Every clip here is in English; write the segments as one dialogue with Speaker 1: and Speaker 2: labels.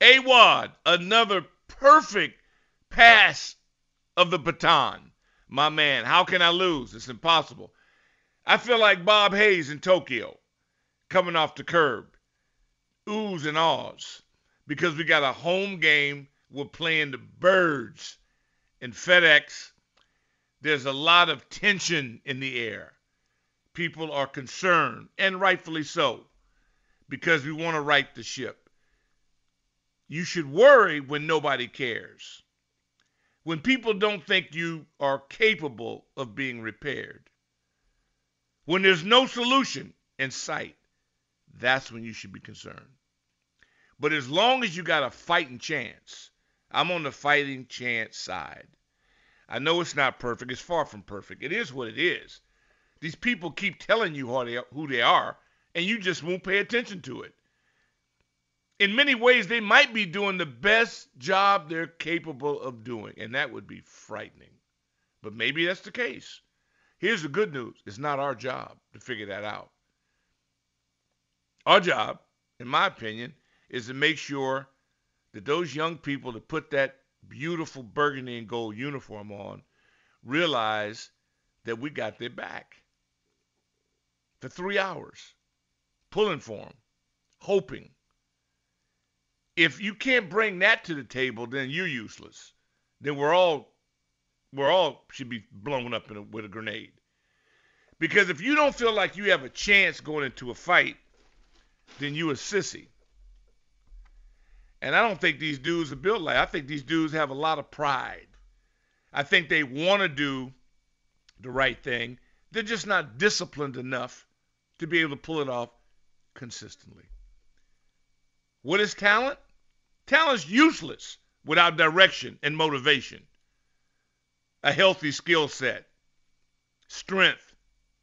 Speaker 1: Awad, another perfect pass of the baton. My man, how can I lose? It's impossible. I feel like Bob Hayes in Tokyo coming off the curb. Oohs and ahs. Because we got a home game. We're playing the birds in FedEx. There's a lot of tension in the air. People are concerned, and rightfully so, because we want to right the ship. You should worry when nobody cares. When people don't think you are capable of being repaired. When there's no solution in sight, that's when you should be concerned. But as long as you got a fighting chance, I'm on the fighting chance side. I know it's not perfect. It's far from perfect. It is what it is. These people keep telling you who they, are, and you just won't pay attention to it in many ways, they might be doing the best job they're capable of doing, and that would be frightening. But maybe that's the case. Here's the good news it's not our job to figure that out. Our job, in my opinion, is to make sure that those young people that put that beautiful burgundy and gold uniform on realize that we got their back for three hours, pulling for them, hoping if you can't bring that to the table, then you're useless. Then we're all we're all should be blown up a, with a grenade. Because if you don't feel like you have a chance going into a fight, then you a sissy. And I don't think these dudes are built like. I think these dudes have a lot of pride. I think they want to do the right thing. They're just not disciplined enough to be able to pull it off consistently. What is talent? Talent's useless without direction and motivation. A healthy skill set, strength,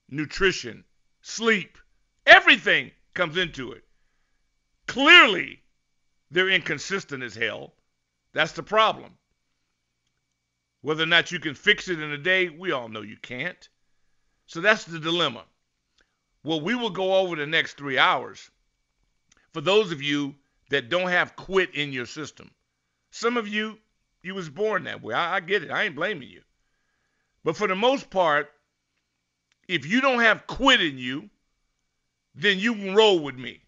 Speaker 1: nutrition, sleep, everything comes into it. Clearly, they're inconsistent as hell. That's the problem. Whether or not you can fix it in a day, we all know you can't. So that's the dilemma. Well, we will go over the next three hours. For those of you that don't have quit in your system. Some of you, you was born that way. I, I get it. I ain't blaming you. But for the most part, if you don't have quit in you, then you can roll with me.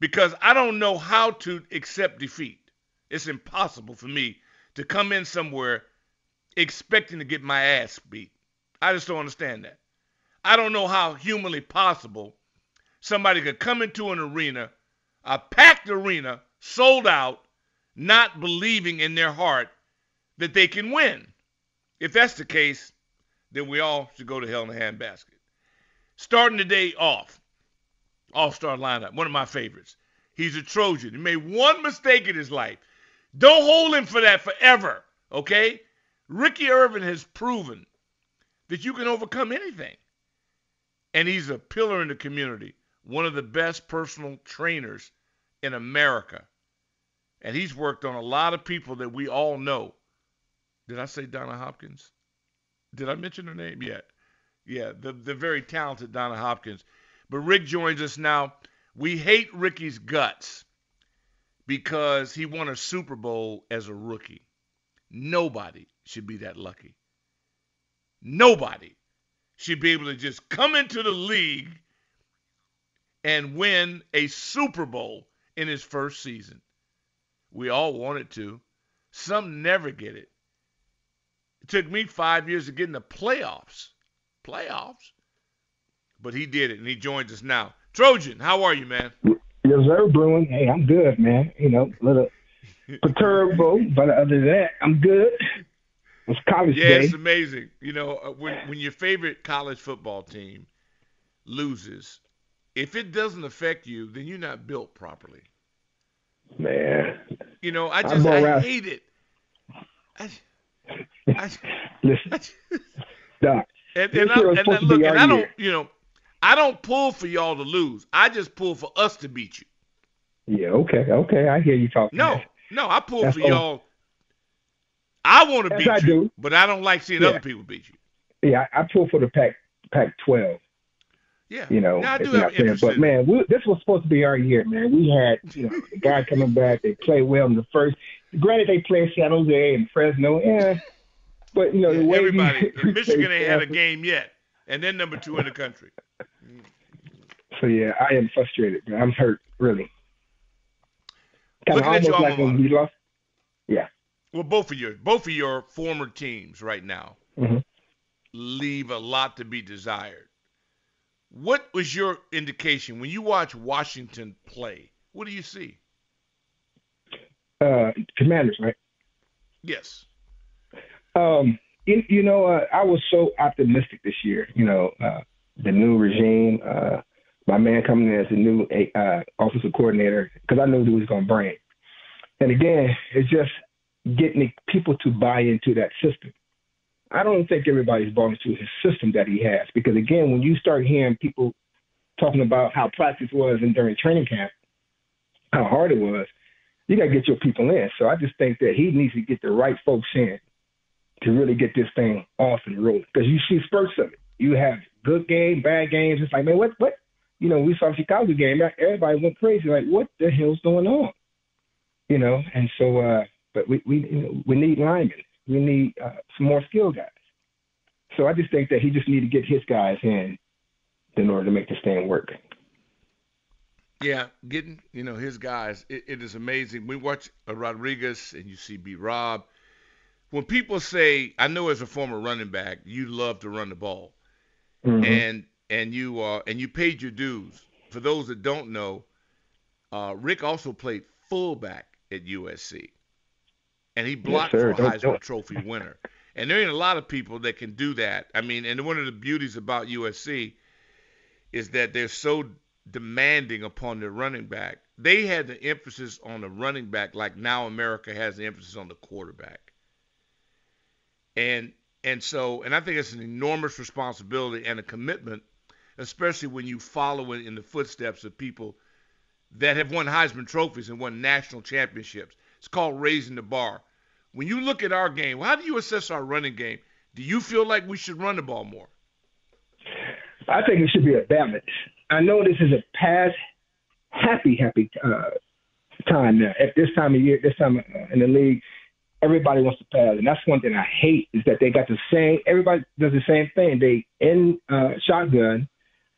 Speaker 1: Because I don't know how to accept defeat. It's impossible for me to come in somewhere expecting to get my ass beat. I just don't understand that. I don't know how humanly possible somebody could come into an arena a packed arena, sold out, not believing in their heart that they can win. If that's the case, then we all should go to hell in a handbasket. Starting the day off, all star lineup, one of my favorites. He's a Trojan. He made one mistake in his life. Don't hold him for that forever, okay? Ricky Ervins has proven that you can overcome anything. And he's a pillar in the community, one of the best personal trainers in America. And he's worked on a lot of people that we all know. Did I say Donna Hopkins? Did I mention her name yet? Yeah, the, the very talented Donna Hopkins. But Rick joins us now. We hate Ricky's guts because he won a Super Bowl as a rookie. Nobody should be that lucky. Nobody should be able to just come into the league and win a Super Bowl in his first season. We all wanted to. Some never get it. It took me five years to get in the playoffs. Playoffs. But he did it, and he joins us now. Trojan, how are you, man?
Speaker 2: Yes, sir, Bruin. Hey, I'm good, man. You know, a little perturbed, but other than that, I'm good. It's college
Speaker 1: yeah,
Speaker 2: day.
Speaker 1: it's amazing. You know, uh, when when your favorite college football team loses, if it doesn't affect you, then you're not built properly.
Speaker 2: Man.
Speaker 1: You know, I just I, hate it. I,
Speaker 2: I, Listen, I,
Speaker 1: Doc. And, and, I, and, look, and I don't, you know, I don't pull for y'all to lose. I just pull for us to beat you.
Speaker 2: Yeah, okay, okay. I hear you talking.
Speaker 1: No, no, I pull That's for y'all. I want to beat I you, do. but I don't like seeing yeah. other people beat you.
Speaker 2: Yeah, I, I pull for the Pac Pac twelve.
Speaker 1: Yeah,
Speaker 2: you know,
Speaker 1: now, I do have
Speaker 2: but man, we, this was supposed to be our year, man. We had you know the guy coming back. They played well in the first. Granted, they played San Jose and Fresno, yeah. But you know, yeah, the way
Speaker 1: everybody Michigan ain't had a game yet, and then number two in the country.
Speaker 2: So yeah, I am frustrated, man. I'm hurt, really.
Speaker 1: Kind of almost like when we lost.
Speaker 2: Yeah.
Speaker 1: Well, both of your both of your former teams right now
Speaker 2: mm-hmm.
Speaker 1: leave a lot to be desired. What was your indication when you watch Washington play? What do you see?
Speaker 2: Uh, commanders, right?
Speaker 1: Yes.
Speaker 2: Um, you, you know, uh, I was so optimistic this year. You know, uh, the new regime, uh, my man coming in as a new uh, offensive coordinator, because I knew he was going to bring. And again, it's just getting people to buy into that system. I don't think everybody's bought into his system that he has, because again, when you start hearing people talking about how practice was and during training camp, how hard it was, you got to get your people in. So I just think that he needs to get the right folks in to really get this thing off and rolling. Because you see spurts of it. You have good game, bad games. It's like, man, what, what? You know, we saw the Chicago game. Everybody went crazy. Like, what the hell's going on? You know, and so, uh, but we we we need linemen. We need uh, some more skill guys. So I just think that he just need to get his guys in in order to make this thing work.
Speaker 1: Yeah, getting you know his guys, it, it is amazing. We watch Rodriguez and you see B. Rob when people say, I know as a former running back, you love to run the ball, mm-hmm. and and you uh, and you paid your dues. For those that don't know, uh, Rick also played fullback at USC, and he blocked yes, for a Heisman Trophy winner. And there ain't a lot of people that can do that. I mean, and one of the beauties about USC is that they're so demanding upon their running back. They had the emphasis on the running back, like now America has the emphasis on the quarterback. And and so and I think it's an enormous responsibility and a commitment, especially when you follow it in the footsteps of people that have won Heisman trophies and won national championships. It's called raising the bar. When you look at our game, how do you assess our running game? Do you feel like we should run the ball more?
Speaker 2: I think it should be a balance. I know this is a past happy, happy uh, time now. At this time of year, this time uh, in the league, everybody wants to pass, and that's one thing I hate is that they got the same. Everybody does the same thing. They in uh, shotgun,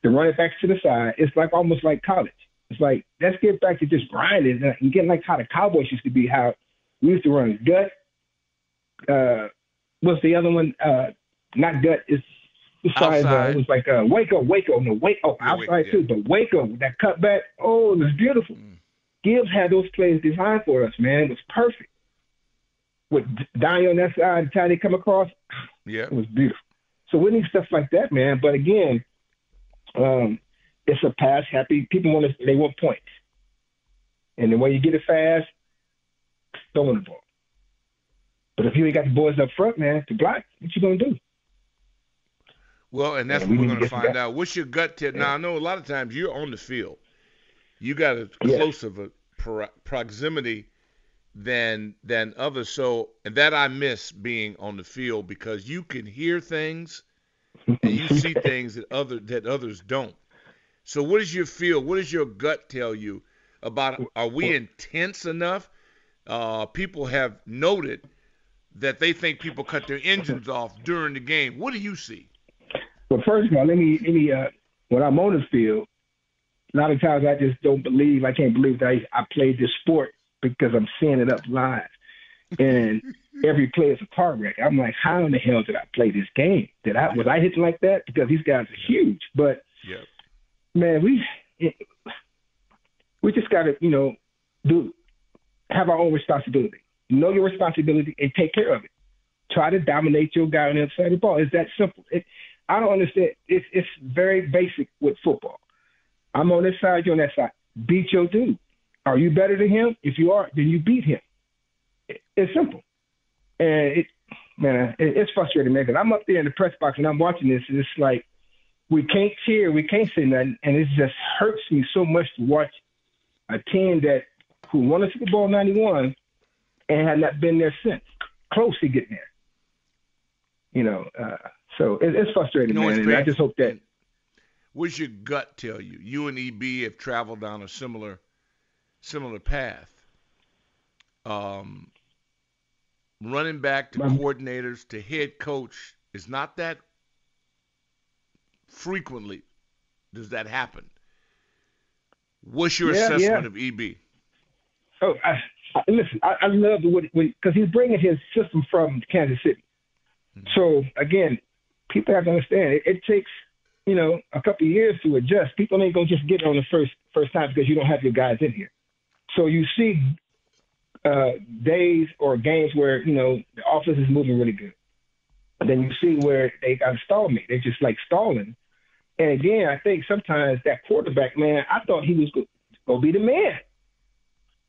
Speaker 2: they run it back to the side. It's like almost like college. It's like let's get back to just grinding and getting like how the Cowboys used to be. How we used to run gut. Uh, what's the other one? Uh, not gut. It's besides uh, it was like uh, Waco, Waco, no Waco outside yeah. too, but Waco that cutback. Oh, it was beautiful. Mm. Gibbs had those plays designed for us, man. It was perfect with Donnie on that side, the time they come across,
Speaker 1: yeah,
Speaker 2: it was beautiful. So we need stuff like that, man. But again, um, it's a pass happy. People want to, they want points, and the way you get it fast, throwing the ball. But if you ain't got the boys up front, man, to block, what you gonna do?
Speaker 1: Well, and that's what we are going to find out. What's your gut tip? Yeah. Now, I know a lot of times you're on the field. You got a close of a pro- proximity than than others. So and that I miss being on the field because you can hear things and you see things that other that others don't. So what does your feel? What does your gut tell you about? Are we intense enough? Uh, people have noted that they think people cut their engines off during the game. What do you see?
Speaker 2: Well, first of all, let me let me uh, when I'm on the field, a lot of times I just don't believe I can't believe that I, I played this sport because I'm seeing it up live. And every play is a car wreck. I'm like, how in the hell did I play this game? Did I was I hitting like that? Because these guys are huge. But
Speaker 1: yep.
Speaker 2: man, we it, we just gotta, you know, do have our own responsibility. Know your responsibility and take care of it. Try to dominate your guy on the other side of the ball. It's that simple. It, I don't understand. It's it's very basic with football. I'm on this side, you're on that side. Beat your dude Are you better than him? If you are, then you beat him. It's simple. And it, man, it, it's frustrating, man. Cause I'm up there in the press box and I'm watching this, and it's like we can't cheer, we can't say nothing, and it just hurts me so much to watch a team that who won the Super Bowl '91 and had not been there since, close to getting there. You know, uh, so it, it's frustrating, you know, man. And I just hope that.
Speaker 1: What's your gut tell you? You and EB have traveled down a similar, similar path. Um, running back to coordinators to head coach is not that frequently does that happen. What's your yeah, assessment yeah. of EB?
Speaker 2: Oh, I, I, listen, I, I love the because he's bringing his system from Kansas City. Mm-hmm. So again, people have to understand it, it takes you know a couple of years to adjust. People ain't gonna just get it on the first first time because you don't have your guys in here. So you see uh, days or games where you know the offense is moving really good. then you see where they got me. They're just like stalling. And again, I think sometimes that quarterback, man, I thought he was gonna be the man,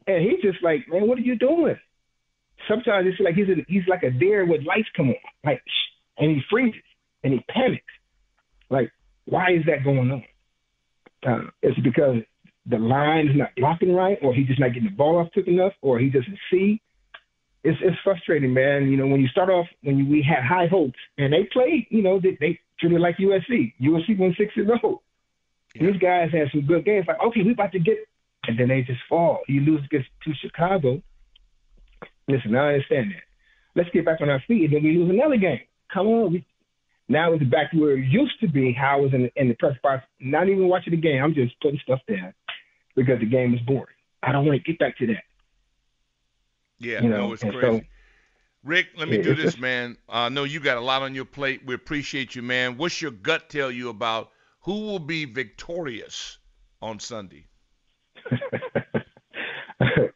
Speaker 2: and he's just like, man, what are you doing? Sometimes it's like he's a, he's like a deer with lights come on, like, and he freezes and he panics. Like, why is that going on? Uh, it's because the line is not blocking right, or he's just not getting the ball off quick enough, or he doesn't see. It's it's frustrating, man. You know, when you start off, when you, we had high hopes, and they played, you know, they, they treated like USC. USC went six and zero. Yeah. These guys had some good games. Like, okay, we about to get, and then they just fall. You lose against to Chicago. Listen, I understand that. Let's get back on our feet, and then we lose another game. Come on, we now it's back to where it used to be. How I was in the, in the press box, not even watching the game. I'm just putting stuff there because the game is boring. I don't want to get back to that.
Speaker 1: Yeah, you know? no, it's and crazy. So, Rick, let me yeah, do this, man. I know you got a lot on your plate. We appreciate you, man. What's your gut tell you about who will be victorious on Sunday?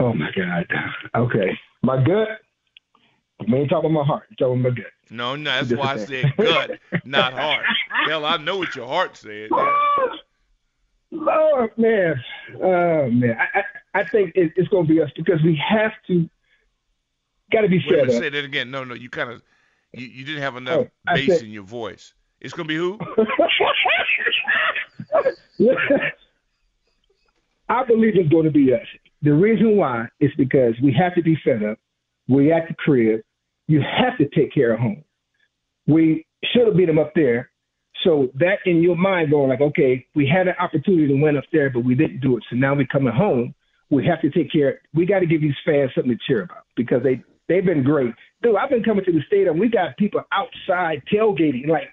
Speaker 2: oh my God. Okay, my gut. I ain't talking about my heart. I'm talking about my gut.
Speaker 1: No, no, that's why I said gut, not heart. Hell, I know what your heart said.
Speaker 2: Lord, man, oh man, I I, I think it, it's going to be us because we have to. Got to be fair.
Speaker 1: Say that again. No, no, you kind of you, you didn't have enough oh, bass said, in your voice. It's going to be who?
Speaker 2: I believe it's going to be us. The reason why is because we have to be fed up. We at the crib. You have to take care of home. We should have beat them up there so that in your mind going like, okay, we had an opportunity to win up there, but we didn't do it. So now we're coming home. We have to take care. We got to give these fans something to cheer about because they they've been great. Dude, I've been coming to the stadium. We got people outside tailgating like,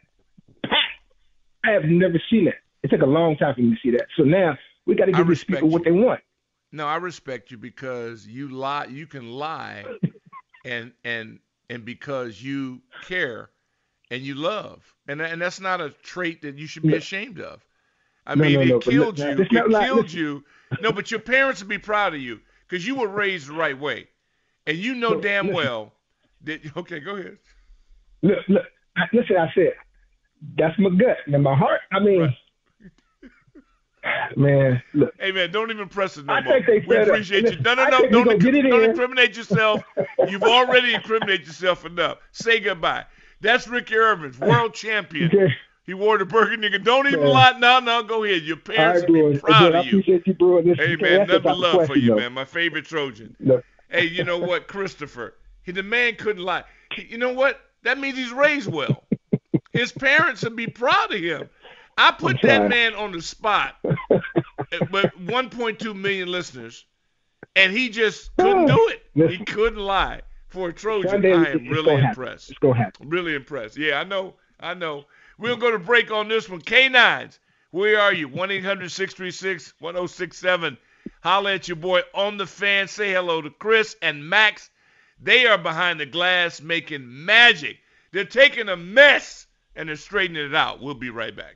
Speaker 2: I have never seen that. It took a long time for me to see that. So now we got to give these people you. what they want.
Speaker 1: No, I respect you because you lie. You can lie, and and and because you care and you love, and and that's not a trait that you should be ashamed of. I no, mean, no, no, it killed you. It killed you. No, but your parents would be proud of you because you were raised the right way, and you know damn listen. well that. Okay, go ahead.
Speaker 2: Look, look. Listen, I said that's my gut and my heart. I mean. Right. Man, look.
Speaker 1: Hey man, don't even press it no I more. we appreciate you. No, no, no, don't, inc- don't incriminate yourself. You've already incriminated yourself enough. Say goodbye. That's Ricky Ervins, world champion. Okay. He wore the burgundy. Don't even lie. No, no, go ahead. Your parents right, will be proud of you.
Speaker 2: I appreciate you, bro. This
Speaker 1: hey, man, nothing but love for you, though. man. My favorite Trojan. No. Hey, you know what, Christopher? He, the man couldn't lie. He, you know what? That means he's raised well. His parents would be proud of him. I put that man on the spot with 1.2 million listeners, and he just couldn't do it. He couldn't lie for a Trojan, Sunday, I am really impressed.
Speaker 2: It's gonna happen.
Speaker 1: Really impressed. Yeah, I know. I know. We'll go to break on this one. K9s, where are you? 1 800 636 1067. Holla at your boy on the fan. Say hello to Chris and Max. They are behind the glass making magic. They're taking a mess and they're straightening it out. We'll be right back.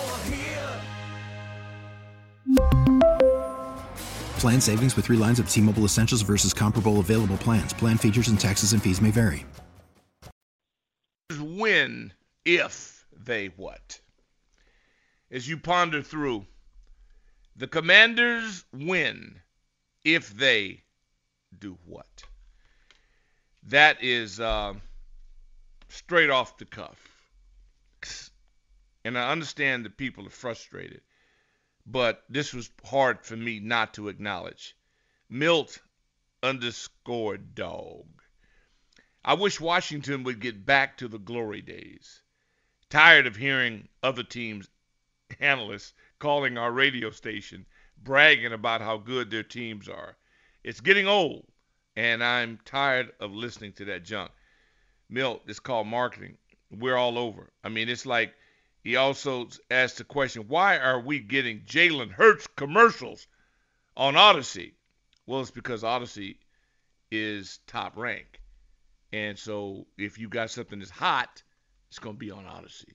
Speaker 3: Plan savings with three lines of T Mobile Essentials versus comparable available plans. Plan features and taxes and fees may vary.
Speaker 1: When, if they what? As you ponder through, the commanders win if they do what? That is uh, straight off the cuff. And I understand that people are frustrated but this was hard for me not to acknowledge. Milt underscore dog. I wish Washington would get back to the glory days. Tired of hearing other teams' analysts calling our radio station, bragging about how good their teams are. It's getting old, and I'm tired of listening to that junk. Milt, it's called marketing. We're all over. I mean, it's like he also asked the question, why are we getting Jalen Hurts commercials on Audacy? Well, it's because Audacy is top rank. And so if you got something that's hot, it's going to be on Audacy.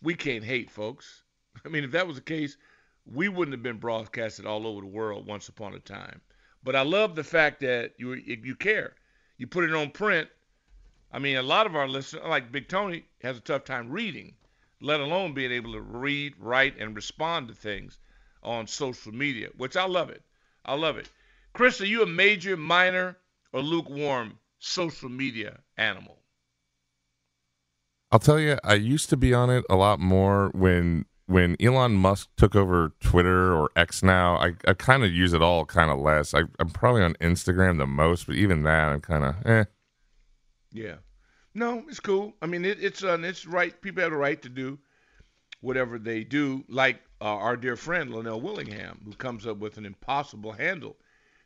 Speaker 1: We can't hate, folks. I mean, if that was the case, we wouldn't have been broadcasted all over the world once upon a time. But I love the fact that you you care. You put it on print. I mean, a lot of our listeners, like Big Tony, has a tough time reading let alone being able to read, write, and respond to things on social media, which I love it. I love it. Chris, are you a major, minor, or lukewarm social media animal?
Speaker 4: I'll tell you, I used to be on it a lot more when when Elon Musk took over Twitter or X now. I, I kind of use it all kind of less. I, I'm probably on Instagram the most, but even that, I'm kind of eh.
Speaker 1: Yeah. No, it's cool. I mean, it, it's uh, it's right. People have a right to do whatever they do, like uh, our dear friend Linnell Willingham, who comes up with an impossible handle.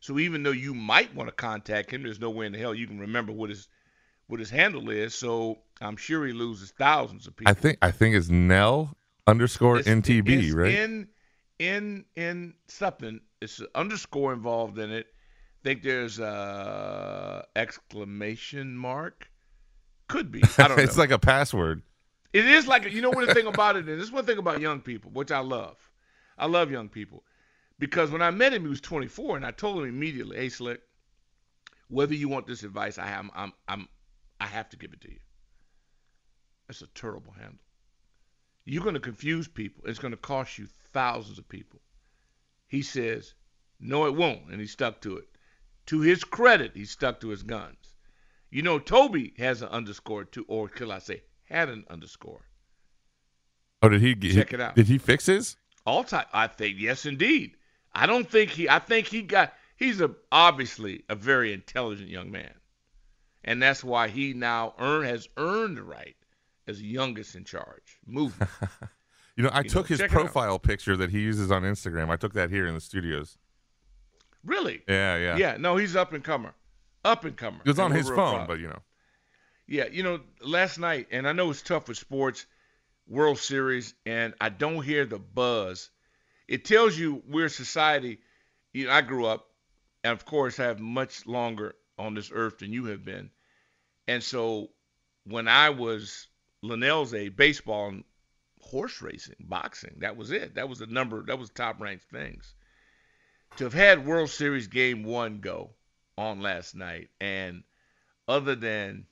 Speaker 1: So even though you might want to contact him, there's no way in the hell you can remember what his what his handle is. So I'm sure he loses thousands of people.
Speaker 4: I think I think it's Nell underscore
Speaker 1: it's,
Speaker 4: NTB,
Speaker 1: it's
Speaker 4: right?
Speaker 1: In in in something. It's an underscore involved in it. I think there's a exclamation mark. Could be. I don't know.
Speaker 4: it's like a password.
Speaker 1: It is like you know what the thing about it is. This one thing about young people, which I love. I love young people because when I met him, he was 24, and I told him immediately, "Hey, Slick, whether you want this advice, I have, I'm, I'm, I have to give it to you. That's a terrible handle. You're going to confuse people. It's going to cost you thousands of people." He says, "No, it won't," and he stuck to it. To his credit, he stuck to his guns. You know, Toby has an underscore too, or could I say had an underscore?
Speaker 4: Oh, did he
Speaker 1: check
Speaker 4: he,
Speaker 1: it out?
Speaker 4: Did he fix his?
Speaker 1: All time, I think yes, indeed. I don't think he. I think he got. He's a obviously a very intelligent young man, and that's why he now earn has earned the right as youngest in charge movement.
Speaker 4: you know, I
Speaker 1: You
Speaker 4: took
Speaker 1: know,
Speaker 4: his
Speaker 1: check it out.
Speaker 4: profile picture that he uses on Instagram. I took that here in the studios.
Speaker 1: really?
Speaker 4: Yeah, yeah.
Speaker 1: Yeah. No, he's up and comer. Up and comer.
Speaker 4: It was on his phone,
Speaker 1: proud.
Speaker 4: but you know.
Speaker 1: Yeah, you know, last night, and I know it's tough with sports, World Series, and I don't hear the buzz. It tells you we're society. You know, I grew up, and of course, have much longer on this earth than you have been. And so, when I was Linnell's age, baseball and horse racing, boxing. That was it. That was the number. That was top ranked things. To have had World Series Game One go on last night, and other than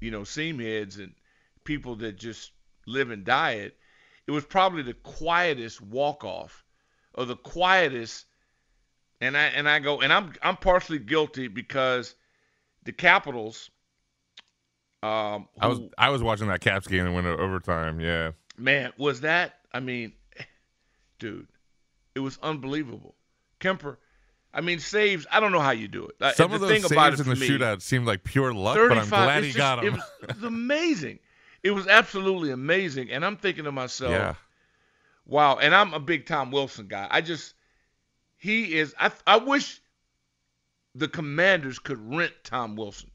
Speaker 1: you know seam heads and people that just live and die it, it was probably the quietest walk off, or the quietest. And I and I go and I'm I'm partially guilty because the Capitals. Um,
Speaker 4: I was I was watching that Caps game and went to overtime. Yeah,
Speaker 1: Man, was that? I mean, dude, it was unbelievable. Kuemper, I mean, saves. I don't know how you do it.
Speaker 4: Some
Speaker 1: the
Speaker 4: of those
Speaker 1: thing
Speaker 4: saves
Speaker 1: about it
Speaker 4: in the
Speaker 1: me,
Speaker 4: shootout seemed like pure luck, but I'm
Speaker 1: 35
Speaker 4: glad he got
Speaker 1: just-. It was, it was amazing. It was absolutely amazing, and I'm thinking to myself,
Speaker 4: yeah,
Speaker 1: wow. And I'm a big Tom Wilson guy. I just, he is. I I wish the Commanders could rent Tom Wilson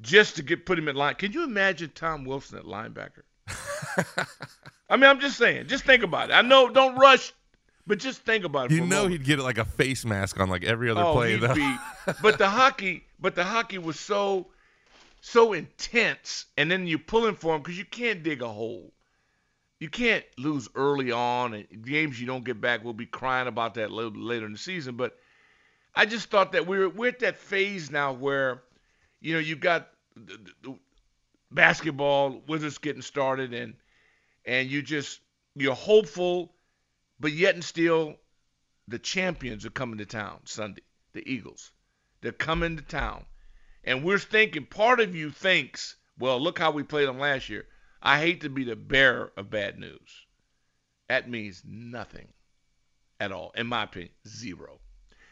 Speaker 1: just to get put him at line. Can you imagine Tom Wilson at linebacker? I mean, I'm just saying. Just think about it. I know, don't rush, but just think about it.
Speaker 4: you know he'd get like a face mask on like every other
Speaker 1: oh,
Speaker 4: play. though.
Speaker 1: be- but the hockey, but the hockey was so, so intense, and then you pulling for him because you can't dig a hole. You can't lose early on, and games you don't get back. We'll be crying about that a little bit later in the season. But I just thought that we're we're at that phase now where, you know, you've got the, the, the basketball Wizards getting started, and and you just you're hopeful, but yet and still, the champions are coming to town Sunday. The Eagles, they're coming to town, and we're thinking. Part of you thinks, well, look how we played them last year. I hate to be the bearer of bad news. That means nothing at all, in my opinion, zero.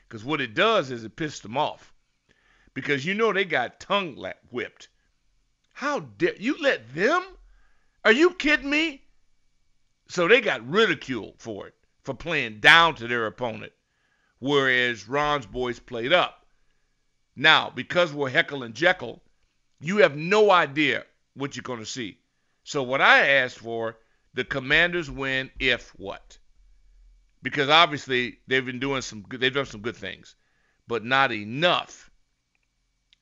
Speaker 1: Because what it does is it pissed them off. Because you know they got tongue whipped. How dare you let them? Are you kidding me? So they got ridiculed for it, for playing down to their opponent, whereas Ron's boys played up. Now, because we're Heckle and Jekyll, you have no idea what you're going to see. So what I asked for, the Commanders win if what? Because obviously they've been doing some they've done some good things, but not enough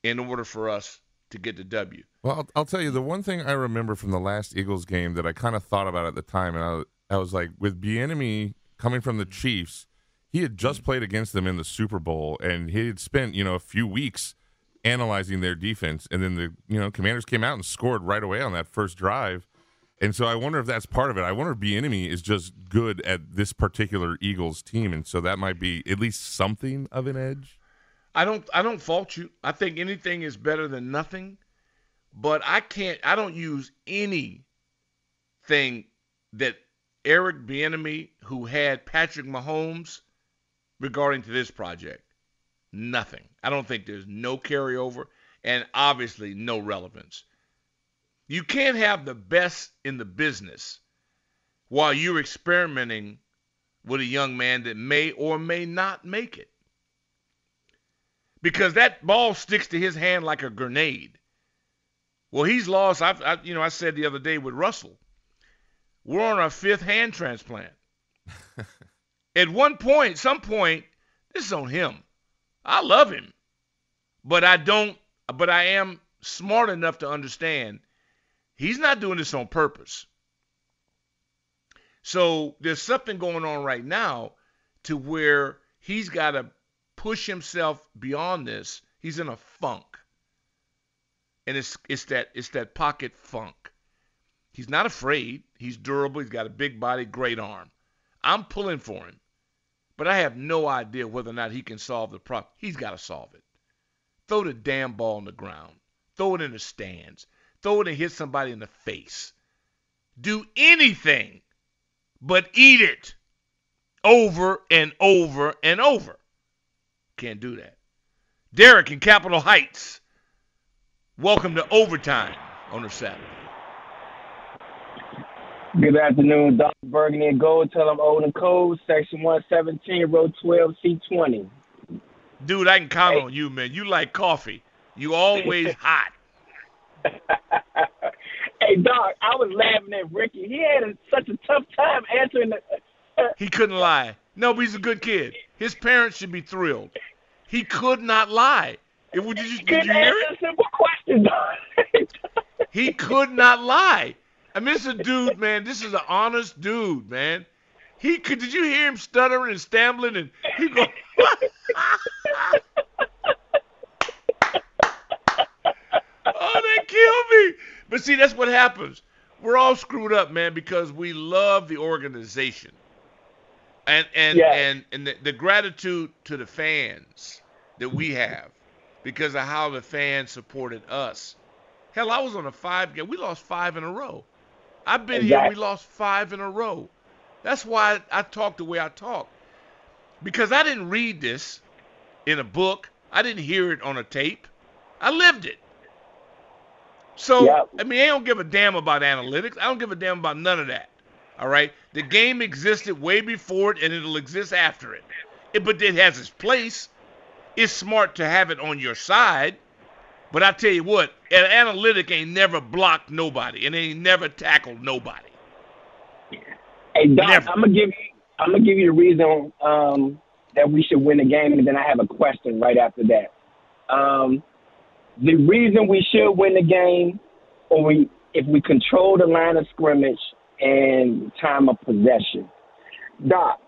Speaker 1: in order for us to get the W.
Speaker 4: Well, I'll, I'll tell you the one thing I remember from the last Eagles game that I kind of thought about at the time, and I, I was like, with Bieniemy coming from the Chiefs, he had just played against them in the Super Bowl, and he had spent you know a few weeks analyzing their defense, and then the you know Commanders came out and scored right away on that first drive, and so I wonder if that's part of it. I wonder if Bieniemy is just good at this particular Eagles team, and so that might be at least something of an edge.
Speaker 1: I don't I don't fault you. I think anything is better than nothing. But I can't I don't use anything that Eric Bieniemy who had Patrick Mahomes regarding to this project. Nothing. I don't think there's no carryover and obviously no relevance. You can't have the best in the business while you're experimenting with a young man that may or may not make it because that ball sticks to his hand like a grenade. Well, he's lost. I've, I, you know, I said the other day with Russell, we're on our fifth hand transplant. At one point, some point, this is on him. I love him, but I don't. But I am smart enough to understand he's not doing this on purpose. So there's something going on right now to where he's got to push himself beyond this. He's in a funk. And it's it's that it's that pocket funk. He's not afraid. He's durable. He's got a big body, great arm. I'm pulling for him. But I have no idea whether or not he can solve the problem. He's got to solve it. Throw the damn ball on the ground. Throw it in the stands. Throw it and hit somebody in the face. Do anything but eat it over and over and over. Can't do that. Derek in Capitol Heights. Welcome to overtime on a Saturday.
Speaker 5: Good afternoon, Dr. Burgundy and Gold. Tell them old and cold, section 117, row 12, C20.
Speaker 1: Dude, I can count on you, man. You like coffee. You always hot.
Speaker 5: hey, Doc, I was laughing at Ricky. He had a, such a tough time answering the.
Speaker 1: Uh, uh, he couldn't lie. No, but he's a good kid. His parents should be thrilled. He could not lie. It, did you, did you hear it?
Speaker 5: a simple question,
Speaker 1: He could not lie. I mean, this is a dude, man. This is an honest dude, man. He could. Did you hear him stuttering and stumbling and he go? oh, they killed me. But see, that's what happens. We're all screwed up, man, because we love the organization, and and
Speaker 5: Yeah.
Speaker 1: and and the, the gratitude to the fans that we have because of how the fans supported us. Hell, I was on a five game. We lost five in a row. I've been here. We lost five in a row. That's why I talk the way I talk. Because I didn't read this in a book. I didn't hear it on a tape. I lived it. So. I mean, I don't give a damn about analytics. I don't give a damn about none of that. All right? The game existed way before it, and it'll exist after it. it but it has its place. It's smart to have it on your side. But I tell you what, an analytic ain't never blocked nobody, and ain't never tackled nobody.
Speaker 5: Hey, Doc,
Speaker 1: Never.
Speaker 5: I'm gonna give you. I'm gonna give you the reason um, that we should win the game, and then I have a question right after that. Um, the reason we should win the game, or we, if we control the line of scrimmage and time of possession. Doc,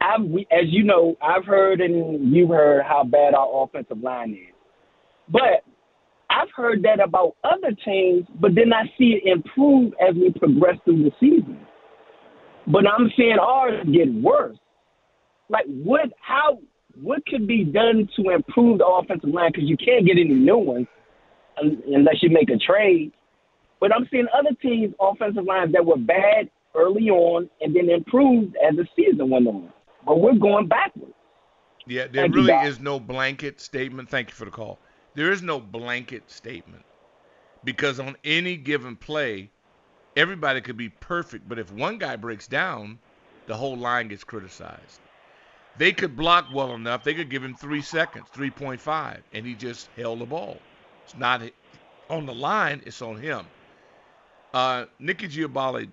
Speaker 5: I've, as you know, I've heard and you've heard how bad our offensive line is, but I've heard that about other teams, but then I see it improve as we progress through the season. But I'm seeing ours get worse. Like what? How? What could be done to improve the offensive line? Because you can't get any new ones unless you make a trade. But I'm seeing other teams' offensive lines that were bad early on and then improved as the season went on. But we're going backwards.
Speaker 1: Yeah, there
Speaker 5: Thank
Speaker 1: really is no blanket statement. Thank you for the call. There is no blanket statement because on any given play, everybody could be perfect, but if one guy breaks down, the whole line gets criticized. They could block well enough, they could give him three seconds, 3.5, and he just held the ball. It's not on the line, it's on him. Uh, Nicki Jhabvala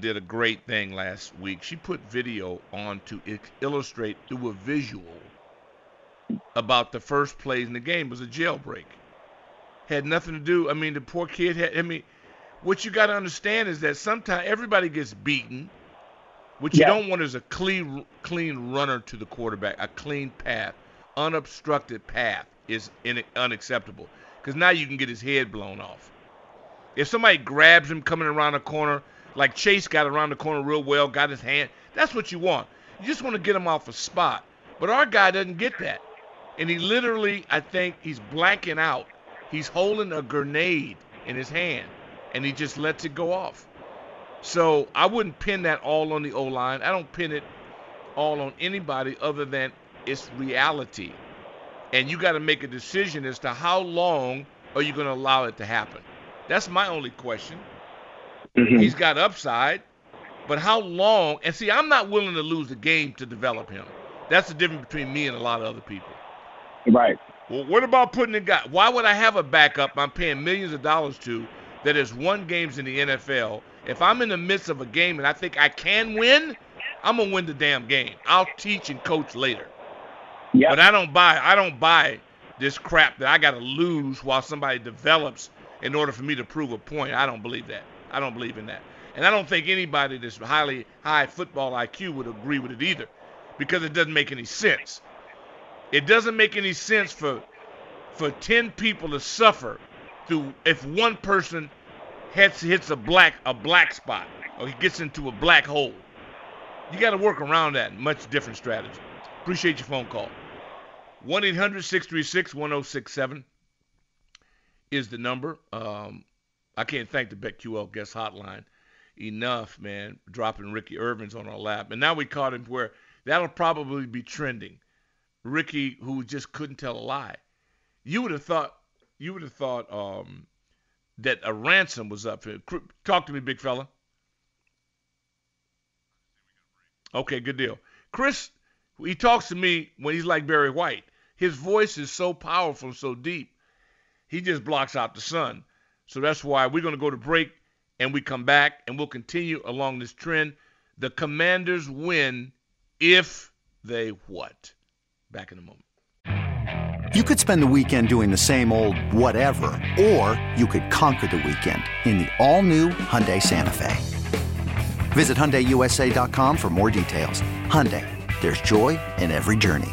Speaker 1: did a great thing last week. She put video on to illustrate through a visual about the first plays in the game It was a jailbreak. Had nothing to do. I mean, the poor kid had. I mean, what you got to understand is that sometimes everybody gets beaten. What you
Speaker 5: Yeah.
Speaker 1: don't want is a clean, clean runner to the quarterback, a clean path, unobstructed path is in, unacceptable. Because now you can get his head blown off. If somebody grabs him coming around the corner, like Chase got around the corner real well, got his hand, that's what you want. You just want to get him off a spot. But our guy doesn't get that. And he literally, I think, he's blanking out. He's holding a grenade in his hand, and he just lets it go off. So I wouldn't pin that all on the O line. I don't pin it all on anybody other than it's reality. And you got to make a decision as to how long are you going to allow it to happen. That's my only question. Mm-hmm. He's got upside, but how long? And see, I'm not willing to lose the game to develop him. That's the difference between me and a lot of other people.
Speaker 5: Right.
Speaker 1: Well, what about putting a guy? Why would I have a backup I'm paying millions of dollars to that has won games in the NFL? If I'm in the midst of a game and I think I can win, I'm gonna win the damn game. I'll teach and coach later.
Speaker 5: Yeah.
Speaker 1: But I don't buy I don't buy this crap that I gotta lose while somebody develops in order for me to prove a point. I don't believe that. I don't believe in that. And I don't think anybody that's highly high football IQ would agree with it either. Because it doesn't make any sense. It doesn't make any sense for for ten people to suffer through if one person hits hits a black a black spot or he gets into a black hole. You got to work around that. Much different strategy. Appreciate your phone call. 1 800 636 1067 is the number. Um, I can't thank the BetQL guest hotline enough, man, dropping Ricky Ervins on our lap. And now we caught him where that'll probably be trending. Ricky, who just couldn't tell a lie. You would have thought, you would have thought um, that a ransom was up Talk to me, big fella. Okay, good deal. Chris, he talks to me when he's like Barry White. His voice is so powerful so deep, he just blocks out the sun. So that's why we're going to go to break and we come back and we'll continue along this trend. The Commanders win if they what? Back in a moment.
Speaker 6: You could spend the weekend doing the same old whatever, or you could conquer the weekend in the all-new Hyundai Santa Fe. Visit HyundaiUSA.com for more details. Hyundai, there's joy in every journey.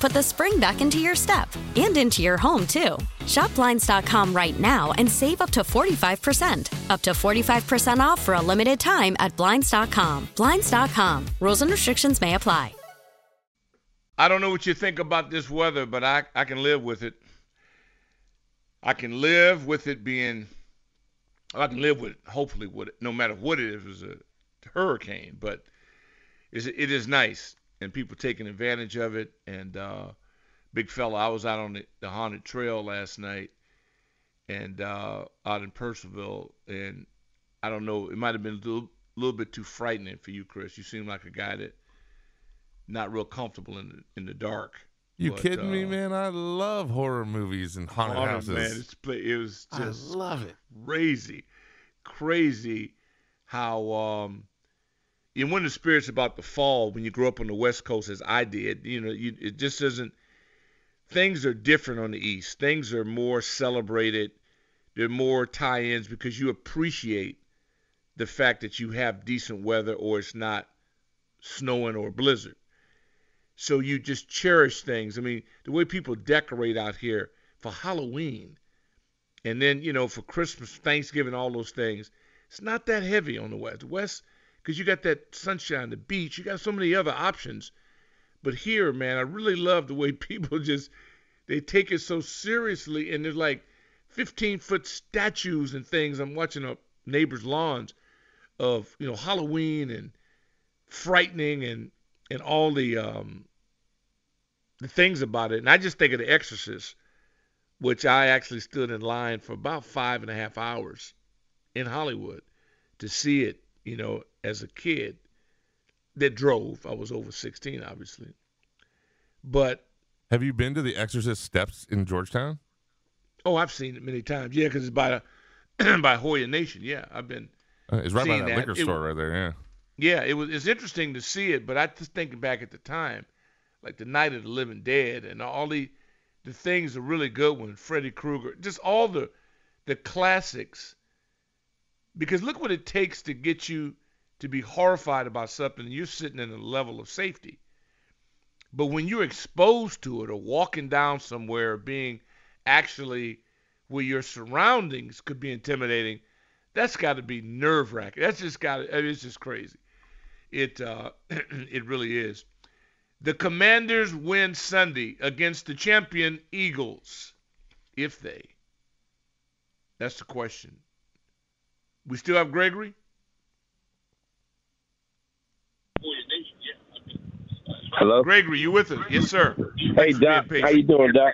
Speaker 7: put the spring back into your step and into your home, too. Shop Blinds.com right now and save up to 45%. Up to 45% off for a limited time at Blinds.com. Blinds.com. Rules and restrictions may apply.
Speaker 1: I don't know what you think about this weather, but I, I can live with it. I can live with it being, I can live with it, hopefully, with it, no matter what it is, it's a hurricane. But it is nice, and people taking advantage of it. And uh, big fella, I was out on the, the haunted trail last night, and uh, out in Purcellville, and I don't know, it might have been a little, little bit too frightening for you, Chris. You seem like a guy that not real comfortable in the, in the dark.
Speaker 4: You
Speaker 1: But,
Speaker 4: kidding me,
Speaker 1: uh,
Speaker 4: man? I love horror movies and haunted
Speaker 1: Oh,
Speaker 4: houses.
Speaker 1: man, it's, it was
Speaker 4: I
Speaker 1: just
Speaker 4: love it.
Speaker 1: crazy, crazy how um, you win the spirits about the fall when you grow up on the West Coast as I did. You know, you, it just isn't. Things are different on the East. Things are more celebrated. There are more tie-ins because you appreciate the fact that you have decent weather or it's not snowing or blizzard. So you just cherish things. I mean, the way people decorate out here for Halloween, and then you know for Christmas, Thanksgiving, all those things. It's not that heavy on the West. The West, because you got that sunshine, the beach, you got so many other options. But here, man, I really love the way people just they take it so seriously, and there's like 15 foot statues and things. I'm watching up neighbors' lawns of you know Halloween and frightening and and all the um the things about it. And I just think of The Exorcist, which I actually stood in line for about five and a half hours in Hollywood to see it, you know, as a kid that drove. I was over 16, obviously. But,
Speaker 4: Have you been to the Exorcist Steps in Georgetown?
Speaker 1: oh, I've seen it many times. Yeah, because it's by, by Hoya Nation. Yeah, I've been.
Speaker 4: Uh, it's right by that,
Speaker 1: that.
Speaker 4: liquor
Speaker 1: It-
Speaker 4: store right there. Yeah.
Speaker 1: Yeah, it was. It's interesting to see it, but I just thinking back at the time, like the Night of the Living Dead and all the the things are really good ones. Freddy Krueger, just all the the classics. Because look what it takes to get you to be horrified about something. You're sitting in a level of safety. But when you're exposed to it or walking down somewhere, being actually where your surroundings could be intimidating, that's got to be nerve wracking. That's just got to. It's just crazy. It uh, it really is. The Commanders win Sunday against the champion Eagles. If they. That's the question. We still have Gregory?
Speaker 8: Hello.
Speaker 1: Gregory, you with us? Yes, sir.
Speaker 8: Hey
Speaker 1: Thanks
Speaker 8: Doc, how you doing, Doc?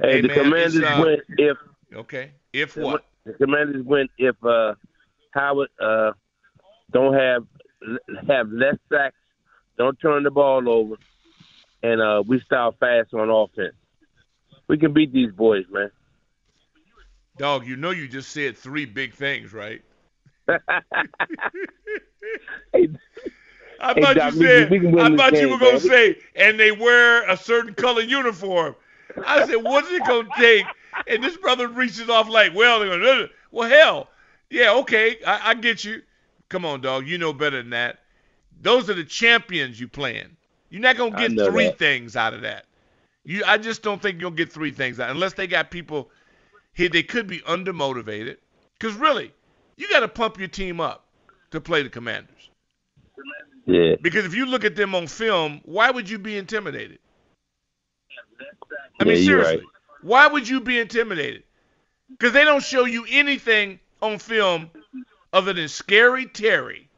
Speaker 8: Hey,
Speaker 1: Hey,
Speaker 8: the
Speaker 1: man,
Speaker 8: Commanders
Speaker 1: uh,
Speaker 8: win if
Speaker 1: Okay. If what?
Speaker 8: the Commanders win if uh, Howard uh, don't have have less sacks, don't turn the ball over, and uh, we style fast on offense. We can beat these boys, man.
Speaker 1: Dog, you know you just said three big things, right? I thought
Speaker 8: Doc,
Speaker 1: you said.
Speaker 8: can- we
Speaker 1: I thought you were gonna say, and they wear a certain color uniform. I said, what's it gonna take? And this brother reaches off like, well, they're gonna, well, hell, yeah, okay, I, I get you. Come on, dog, you know better than that. Those are the champions you playing. You're not gonna get three
Speaker 8: that.
Speaker 1: things out of that. You, I just don't think you'll get three things out unless they got people here. They could be undermotivated. Cause really, you got to pump your team up to play the Commanders.
Speaker 8: Yeah.
Speaker 1: Because if you look at them on film, why would you be intimidated? I mean,
Speaker 8: you're
Speaker 1: seriously,
Speaker 8: right.
Speaker 1: why would you be intimidated? Because they don't show you anything on film other than scary Terry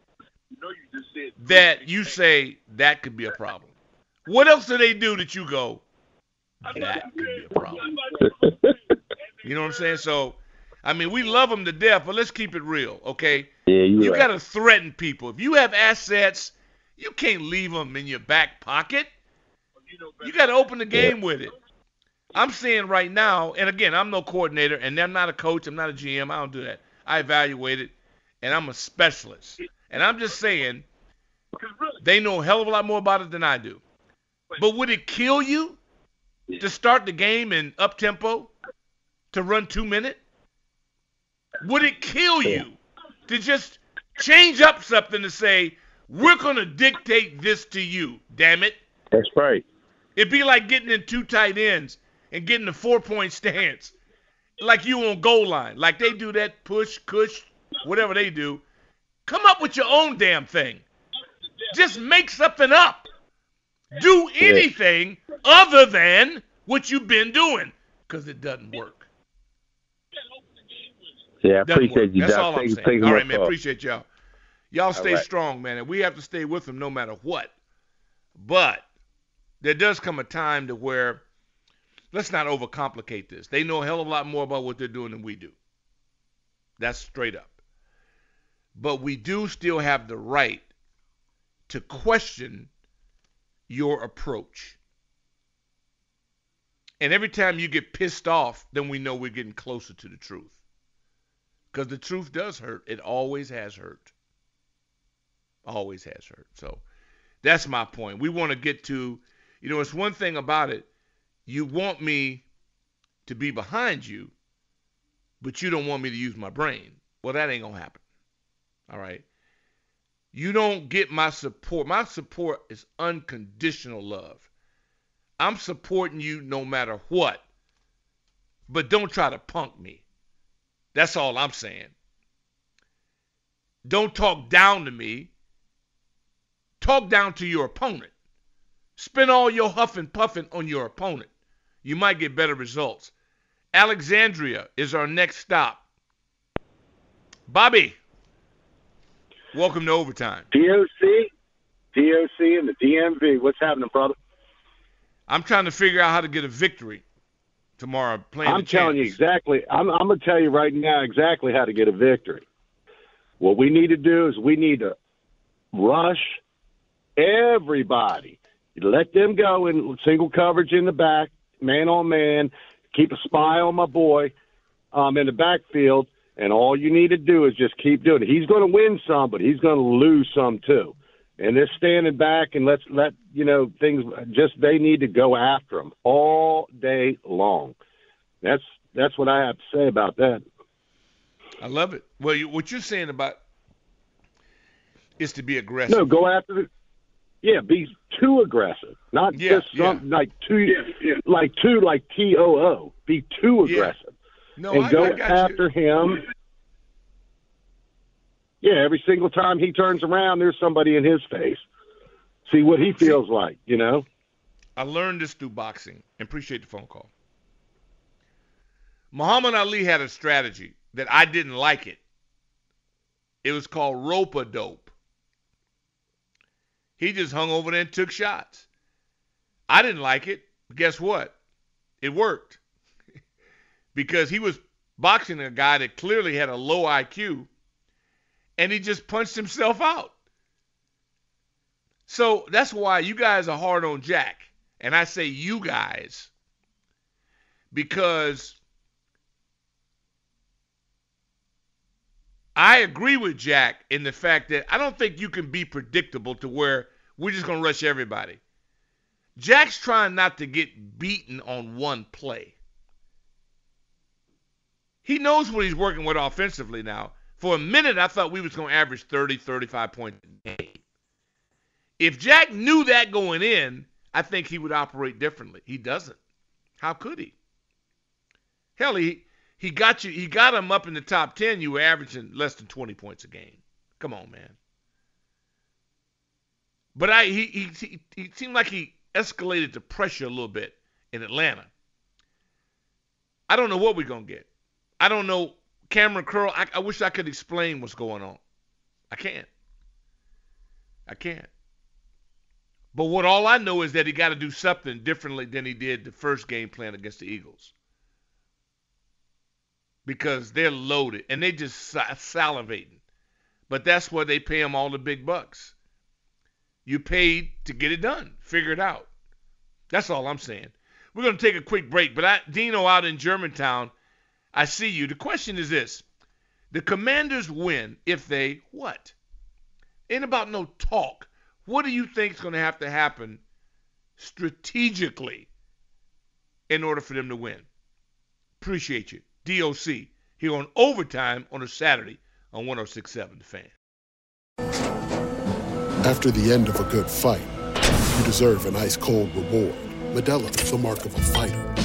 Speaker 1: that you say that could be a problem. What else do they do that you go, that could be a problem? You know what I'm saying? So, I mean, we love them to death, but let's keep it real, okay?
Speaker 8: Yeah, you're
Speaker 1: you
Speaker 8: right.
Speaker 1: got to threaten people. If you have assets, you can't leave them in your back pocket. You got to open the game with it. I'm saying right now, and again, I'm no coordinator, and I'm not a coach, I'm not a GM, I don't do that. I evaluate it, and I'm a specialist. And I'm just saying, they know a hell of a lot more about it than I do. But would it kill you to start the game in up tempo, to run two minute? Would it kill you to just change up something to say, we're going to dictate this to you, damn it?
Speaker 8: That's right.
Speaker 1: It'd be like getting in two tight ends and getting a four point stance, like you on goal line, like they do that push, cush, whatever they do. Come up with your own damn thing. Just make something up. Do anything other than what you've been doing, because it doesn't work.
Speaker 8: Yeah, I appreciate you,
Speaker 1: That's
Speaker 8: Doc.
Speaker 1: all I'm saying. All right, man.
Speaker 8: for-
Speaker 1: Appreciate y'all. Y'all stay
Speaker 8: right.
Speaker 1: strong, man, and we have to stay with them no matter what. But there does come a time to where let's not overcomplicate this. They know a hell of a lot more about what they're doing than we do. That's straight up. But we do still have the right to question your approach. And every time you get pissed off, then we know we're getting closer to the truth. Because the truth does hurt. It always has hurt. Always has hurt. So that's my point. We want to get to, you know, it's one thing about it. You want me to be behind you, but you don't want me to use my brain. Well, that ain't going to happen. All right. You don't get my support. My support is unconditional love. I'm supporting you no matter what. But don't try to punk me. That's all I'm saying. Don't talk down to me. Talk down to your opponent. Spend all your huff and puffing on your opponent. You might get better results. Alexandria is our next stop. Bobby, welcome to overtime.
Speaker 9: DOC, DOC, and the DMV. What's happening, brother?
Speaker 1: I'm trying to figure out how to get a victory tomorrow playing
Speaker 9: I'm telling you exactly. I'm, I'm going to tell you right now exactly how to get a victory. What we need to do is we need to rush everybody. Let them go in single coverage in the back, man on man. Keep a spy on my boy um, in the backfield, and all you need to do is just keep doing it. He's going to win some, but he's going to lose some too. And they're standing back, and let's let you know things. Just they need to go after him all day long. That's that's what I have to say about that.
Speaker 1: I love it. Well, you, what you're saying about is to be aggressive.
Speaker 9: No, go after the. Yeah, be too aggressive, not
Speaker 1: Yeah,
Speaker 9: just some like too, like too like T O O. Be too
Speaker 1: Yeah.
Speaker 9: aggressive
Speaker 1: No,
Speaker 9: and
Speaker 1: I,
Speaker 9: go
Speaker 1: I got
Speaker 9: after him. Yeah, every single time he turns around, there's somebody in his face. See what he feels like, you know.
Speaker 1: I learned this through boxing. And appreciate the phone call. Muhammad Ali had a strategy that I didn't like it. It was called rope a dope. He just hung over there and took shots. I didn't like it. Guess what? It worked. because he was boxing a guy that clearly had a low IQ and he just punched himself out. So that's why you guys are hard on Jack. And I say you guys because I agree with Jack in the fact that I don't think you can be predictable to where we're just going to rush everybody. Jack's trying not to get beaten on one play. He knows what he's working with offensively now. For a minute, I thought we was going to average 30, 35 points a game. If Jack knew that going in, I think he would operate differently. He doesn't. How could he? Hell, he he got you. He got him up in the top ten. You were averaging less than 20 points a game. Come on, man. But I he he he seemed like he escalated the pressure a little bit in Atlanta. I don't know what we're gonna get. I don't know Kamren Curl. I, I wish I could explain what's going on. I can't. I can't. But what all I know is that he got to do something differently than he did the first game plan against the Eagles. Because they're loaded and they just salivating. But that's where they pay him all the big bucks. You paid to get it done. Figure it out. That's all I'm saying. We're going to take a quick break. But I, Dino out in Germantown, I see you. The question is this. The commanders win if they what? Ain't about no talk. What do you think is going to have to happen strategically in order for them to win? Appreciate you. DOC here on Overtime on a Saturday on 1067 The Fan.
Speaker 10: After the end of a good fight, you deserve an ice cold reward. Modelo is the mark of a fighter.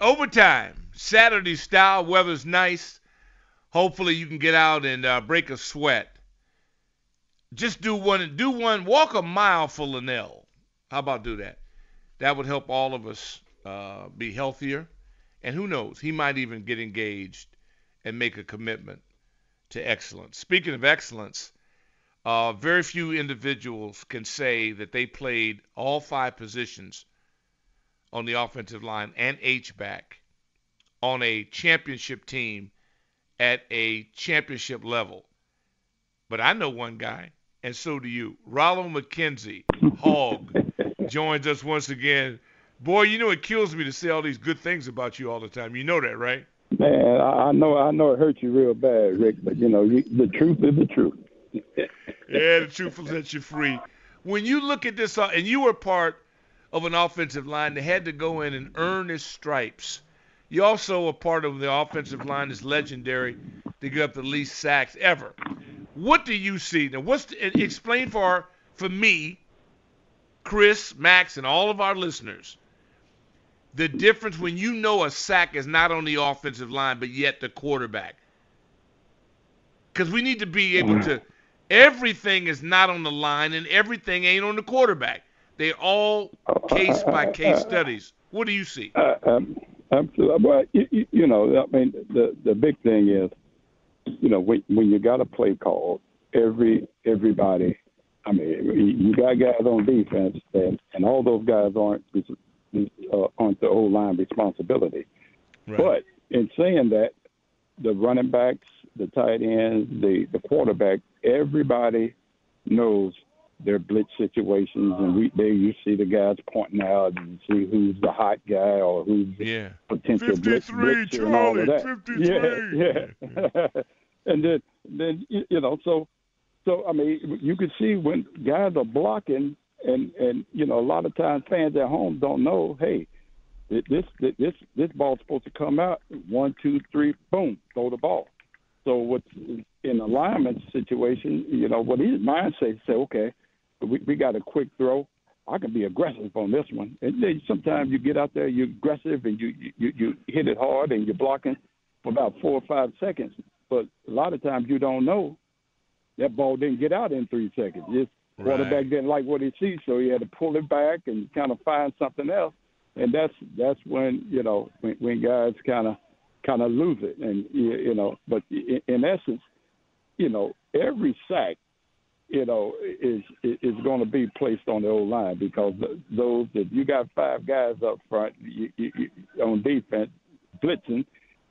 Speaker 1: Overtime, Saturday style. Weather's nice. Hopefully, you can get out and uh, break a sweat. Just do one. Do one. Walk a mile for Linnell. How about do that? That would help all of us uh, be healthier, and who knows, he might even get engaged and make a commitment to excellence. Speaking of excellence, uh, very few individuals can say that they played all five positions on the offensive line and H back on a championship team at a championship level. But I know one guy, and so do you. Raleigh McKenzie, Hog, joins us once again Boy, you know it kills me to say all these good things about you all the time. You know that, right?
Speaker 11: Man, I know, I know it hurts you real bad, Rick. But you know, you, the truth is the truth.
Speaker 1: yeah, the truth will set you free. When you look at this, uh, and you were part of an offensive line that had to go in and earn his stripes. You also a part of the offensive line that's legendary to get up the least sacks ever. What do you see now? What's the, explain for for me, Chris, Max, and all of our listeners the difference when you know a sack is not on the offensive line, but yet the quarterback. Because we need to be able to. Everything is not on the line, and everything ain't on the quarterback. They're all case by case studies. What do you see?
Speaker 11: Uh, um, absolutely. Well, you, you, know, I mean, the the big thing is, you know, when when you got a play call, every everybody. I mean, you got guys on defense, and and all those guys aren't uh, on the old line responsibility. Right. But in saying that, the running backs, the tight ends, the the quarterback, everybody knows their blitz situations, and we there you see the guys pointing out and see who's the hot guy or who's
Speaker 1: yeah.
Speaker 11: potential blitz, blitzer and all of that. 53. Yeah, yeah. and then then you know so so I mean you can see when guys are blocking and and you know a lot of times fans at home don't know. Hey, this this this ball's supposed to come out one two three boom throw the ball. So what's in alignment situation, you know, what his mindset say, okay, we we got a quick throw. I can be aggressive on this one. And then sometimes you get out there, you're aggressive, and you you you hit it hard, and you're blocking for about four or five seconds. But a lot of times you don't know that ball didn't get out in three seconds. Just
Speaker 1: Right.
Speaker 11: quarterback didn't like what he sees, so he had to pull it back and kind of find something else. And that's that's when you know when, when guys kind of kind of lose it, and you, you know. But in, in essence, you know, every sack, you know, is is going to be placed on the old line because those if you got five guys up front you, you, you, on defense blitzing,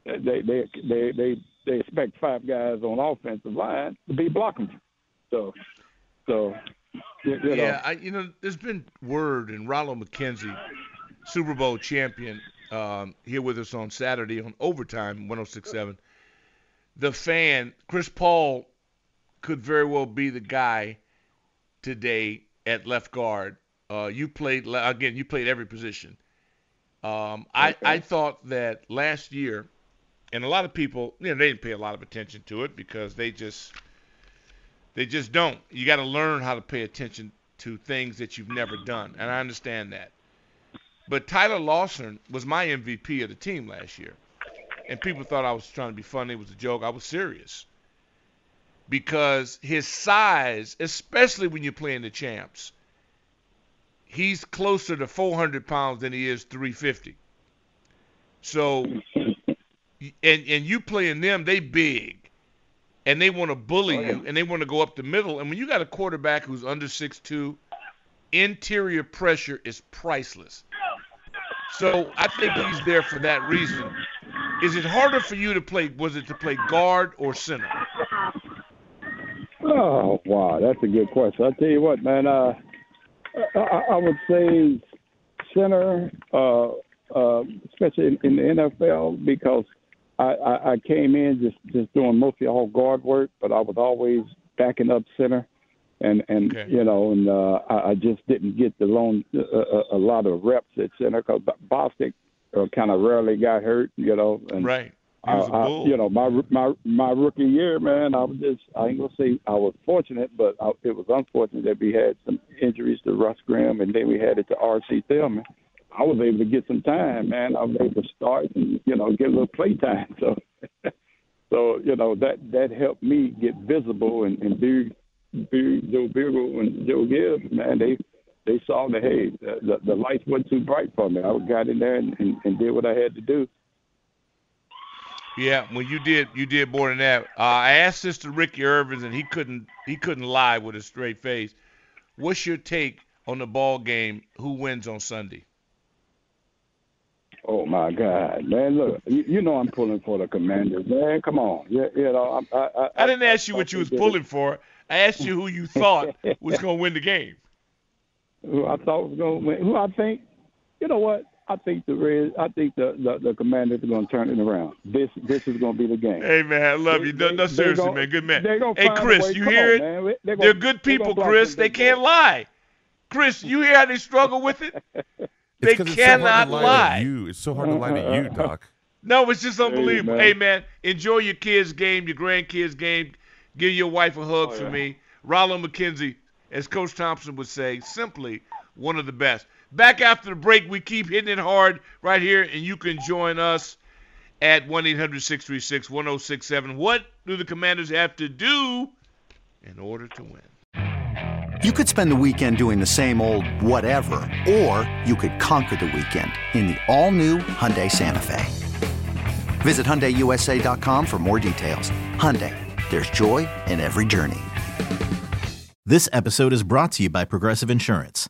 Speaker 11: they they they they they expect five guys on offensive line to be blocking. So so you,
Speaker 1: yeah, I, you know, there's been word, and Raleigh McKenzie, Super Bowl champion, um, here with us on Saturday on Overtime 1067. The fan, Chris Paul, could very well be the guy today at left guard. Uh, you played again. You played every position. Um, I I thought that last year, and a lot of people, you know, they didn't pay a lot of attention to it because they just they just don't. You got to learn how to pay attention to things that you've never done, and I understand that. But Tyler Larsen was my MVP of the team last year, and people thought I was trying to be funny. It was a joke. I was serious because his size, especially when you're playing the champs, he's closer to 400 pounds than he is 350. So, and and you playing them, they big and they want to bully oh, you and they want to go up the middle. And when you got a quarterback who's under 6'2", interior pressure is priceless. So I think he's there for that reason. Is it harder for you to play? Was it to play guard or center?
Speaker 11: Oh wow, that's a good question. I tell you what, man. Uh, I, I would say center, uh, uh, especially in, in the NFL, because I, I, I came in just just doing mostly all guard work, but I was always backing up center, and and
Speaker 1: Okay.
Speaker 11: you know, and uh, I, I just didn't get the long a, a, a lot of reps at center because Bostic uh, kind of rarely got hurt, you know, and
Speaker 1: Right.
Speaker 11: I, I- you know, my my my rookie year, man, I was just I ain't gonna say I was fortunate, but I, it was unfortunate that we had some injuries to Russ Grimm, and then we had it to R.C. Thielemann. I was able to get some time, man. I was able to start and you know get a little play time. So, so you know that that helped me get visible and, and Big, Big Joe Bugel and Joe Gibbs, man. They they saw that hey, the, the, the lights weren't too bright for me. I got in there and, and, and did what I had to do.
Speaker 1: Yeah, well, you did you did more than that. Uh, I asked Sister Ricky Ervins, and he couldn't he couldn't lie with a straight face. What's your take on the ball game? Who wins on Sunday?
Speaker 11: Oh my God, man! Look, you, you know I'm pulling for the Commanders, man. Come on, yeah, you know I I, I,
Speaker 1: I didn't ask you what you was pulling for. I asked you who you thought was going to win the game.
Speaker 11: who I thought was going to win. Who I think, you know what? I think the Reds. I think the the, the Commanders are going to turn it around. This this is going to be the game.
Speaker 1: Hey man, I love you. No, no
Speaker 11: they
Speaker 1: seriously,
Speaker 11: gon-
Speaker 1: man, good man. Hey Chris, you
Speaker 11: Come
Speaker 1: hear
Speaker 11: on,
Speaker 1: it?
Speaker 11: They- they
Speaker 1: They're
Speaker 11: gonna-
Speaker 1: good
Speaker 11: they gonna
Speaker 1: people,
Speaker 11: block
Speaker 1: Chris. They can't
Speaker 11: boys.
Speaker 1: lie. Chris, you hear how they struggle with it? they
Speaker 4: It's 'cause it's so hard to
Speaker 1: cannot
Speaker 4: lie
Speaker 1: lie.
Speaker 4: to you. It's so hard to lie to you, Doc.
Speaker 1: No, it's just unbelievable.
Speaker 4: man.
Speaker 1: Hey man, enjoy your kids' game, your grandkids' game. Give your wife a hug
Speaker 11: Oh,
Speaker 1: for
Speaker 11: yeah.
Speaker 1: me. Raleigh McKenzie, as Coach Thompson would say, simply one of the best. Back after the break, we keep hitting it hard right here, and you can join us at 1-800-636-1067. What do the Commanders have to do in order to win?
Speaker 6: You could spend the weekend doing the same old whatever, or you could conquer the weekend in the all-new Hyundai Santa Fe. Visit HyundaiUSA.com for more details. Hyundai, there's joy in every journey.
Speaker 12: This episode is brought to you by Progressive Insurance.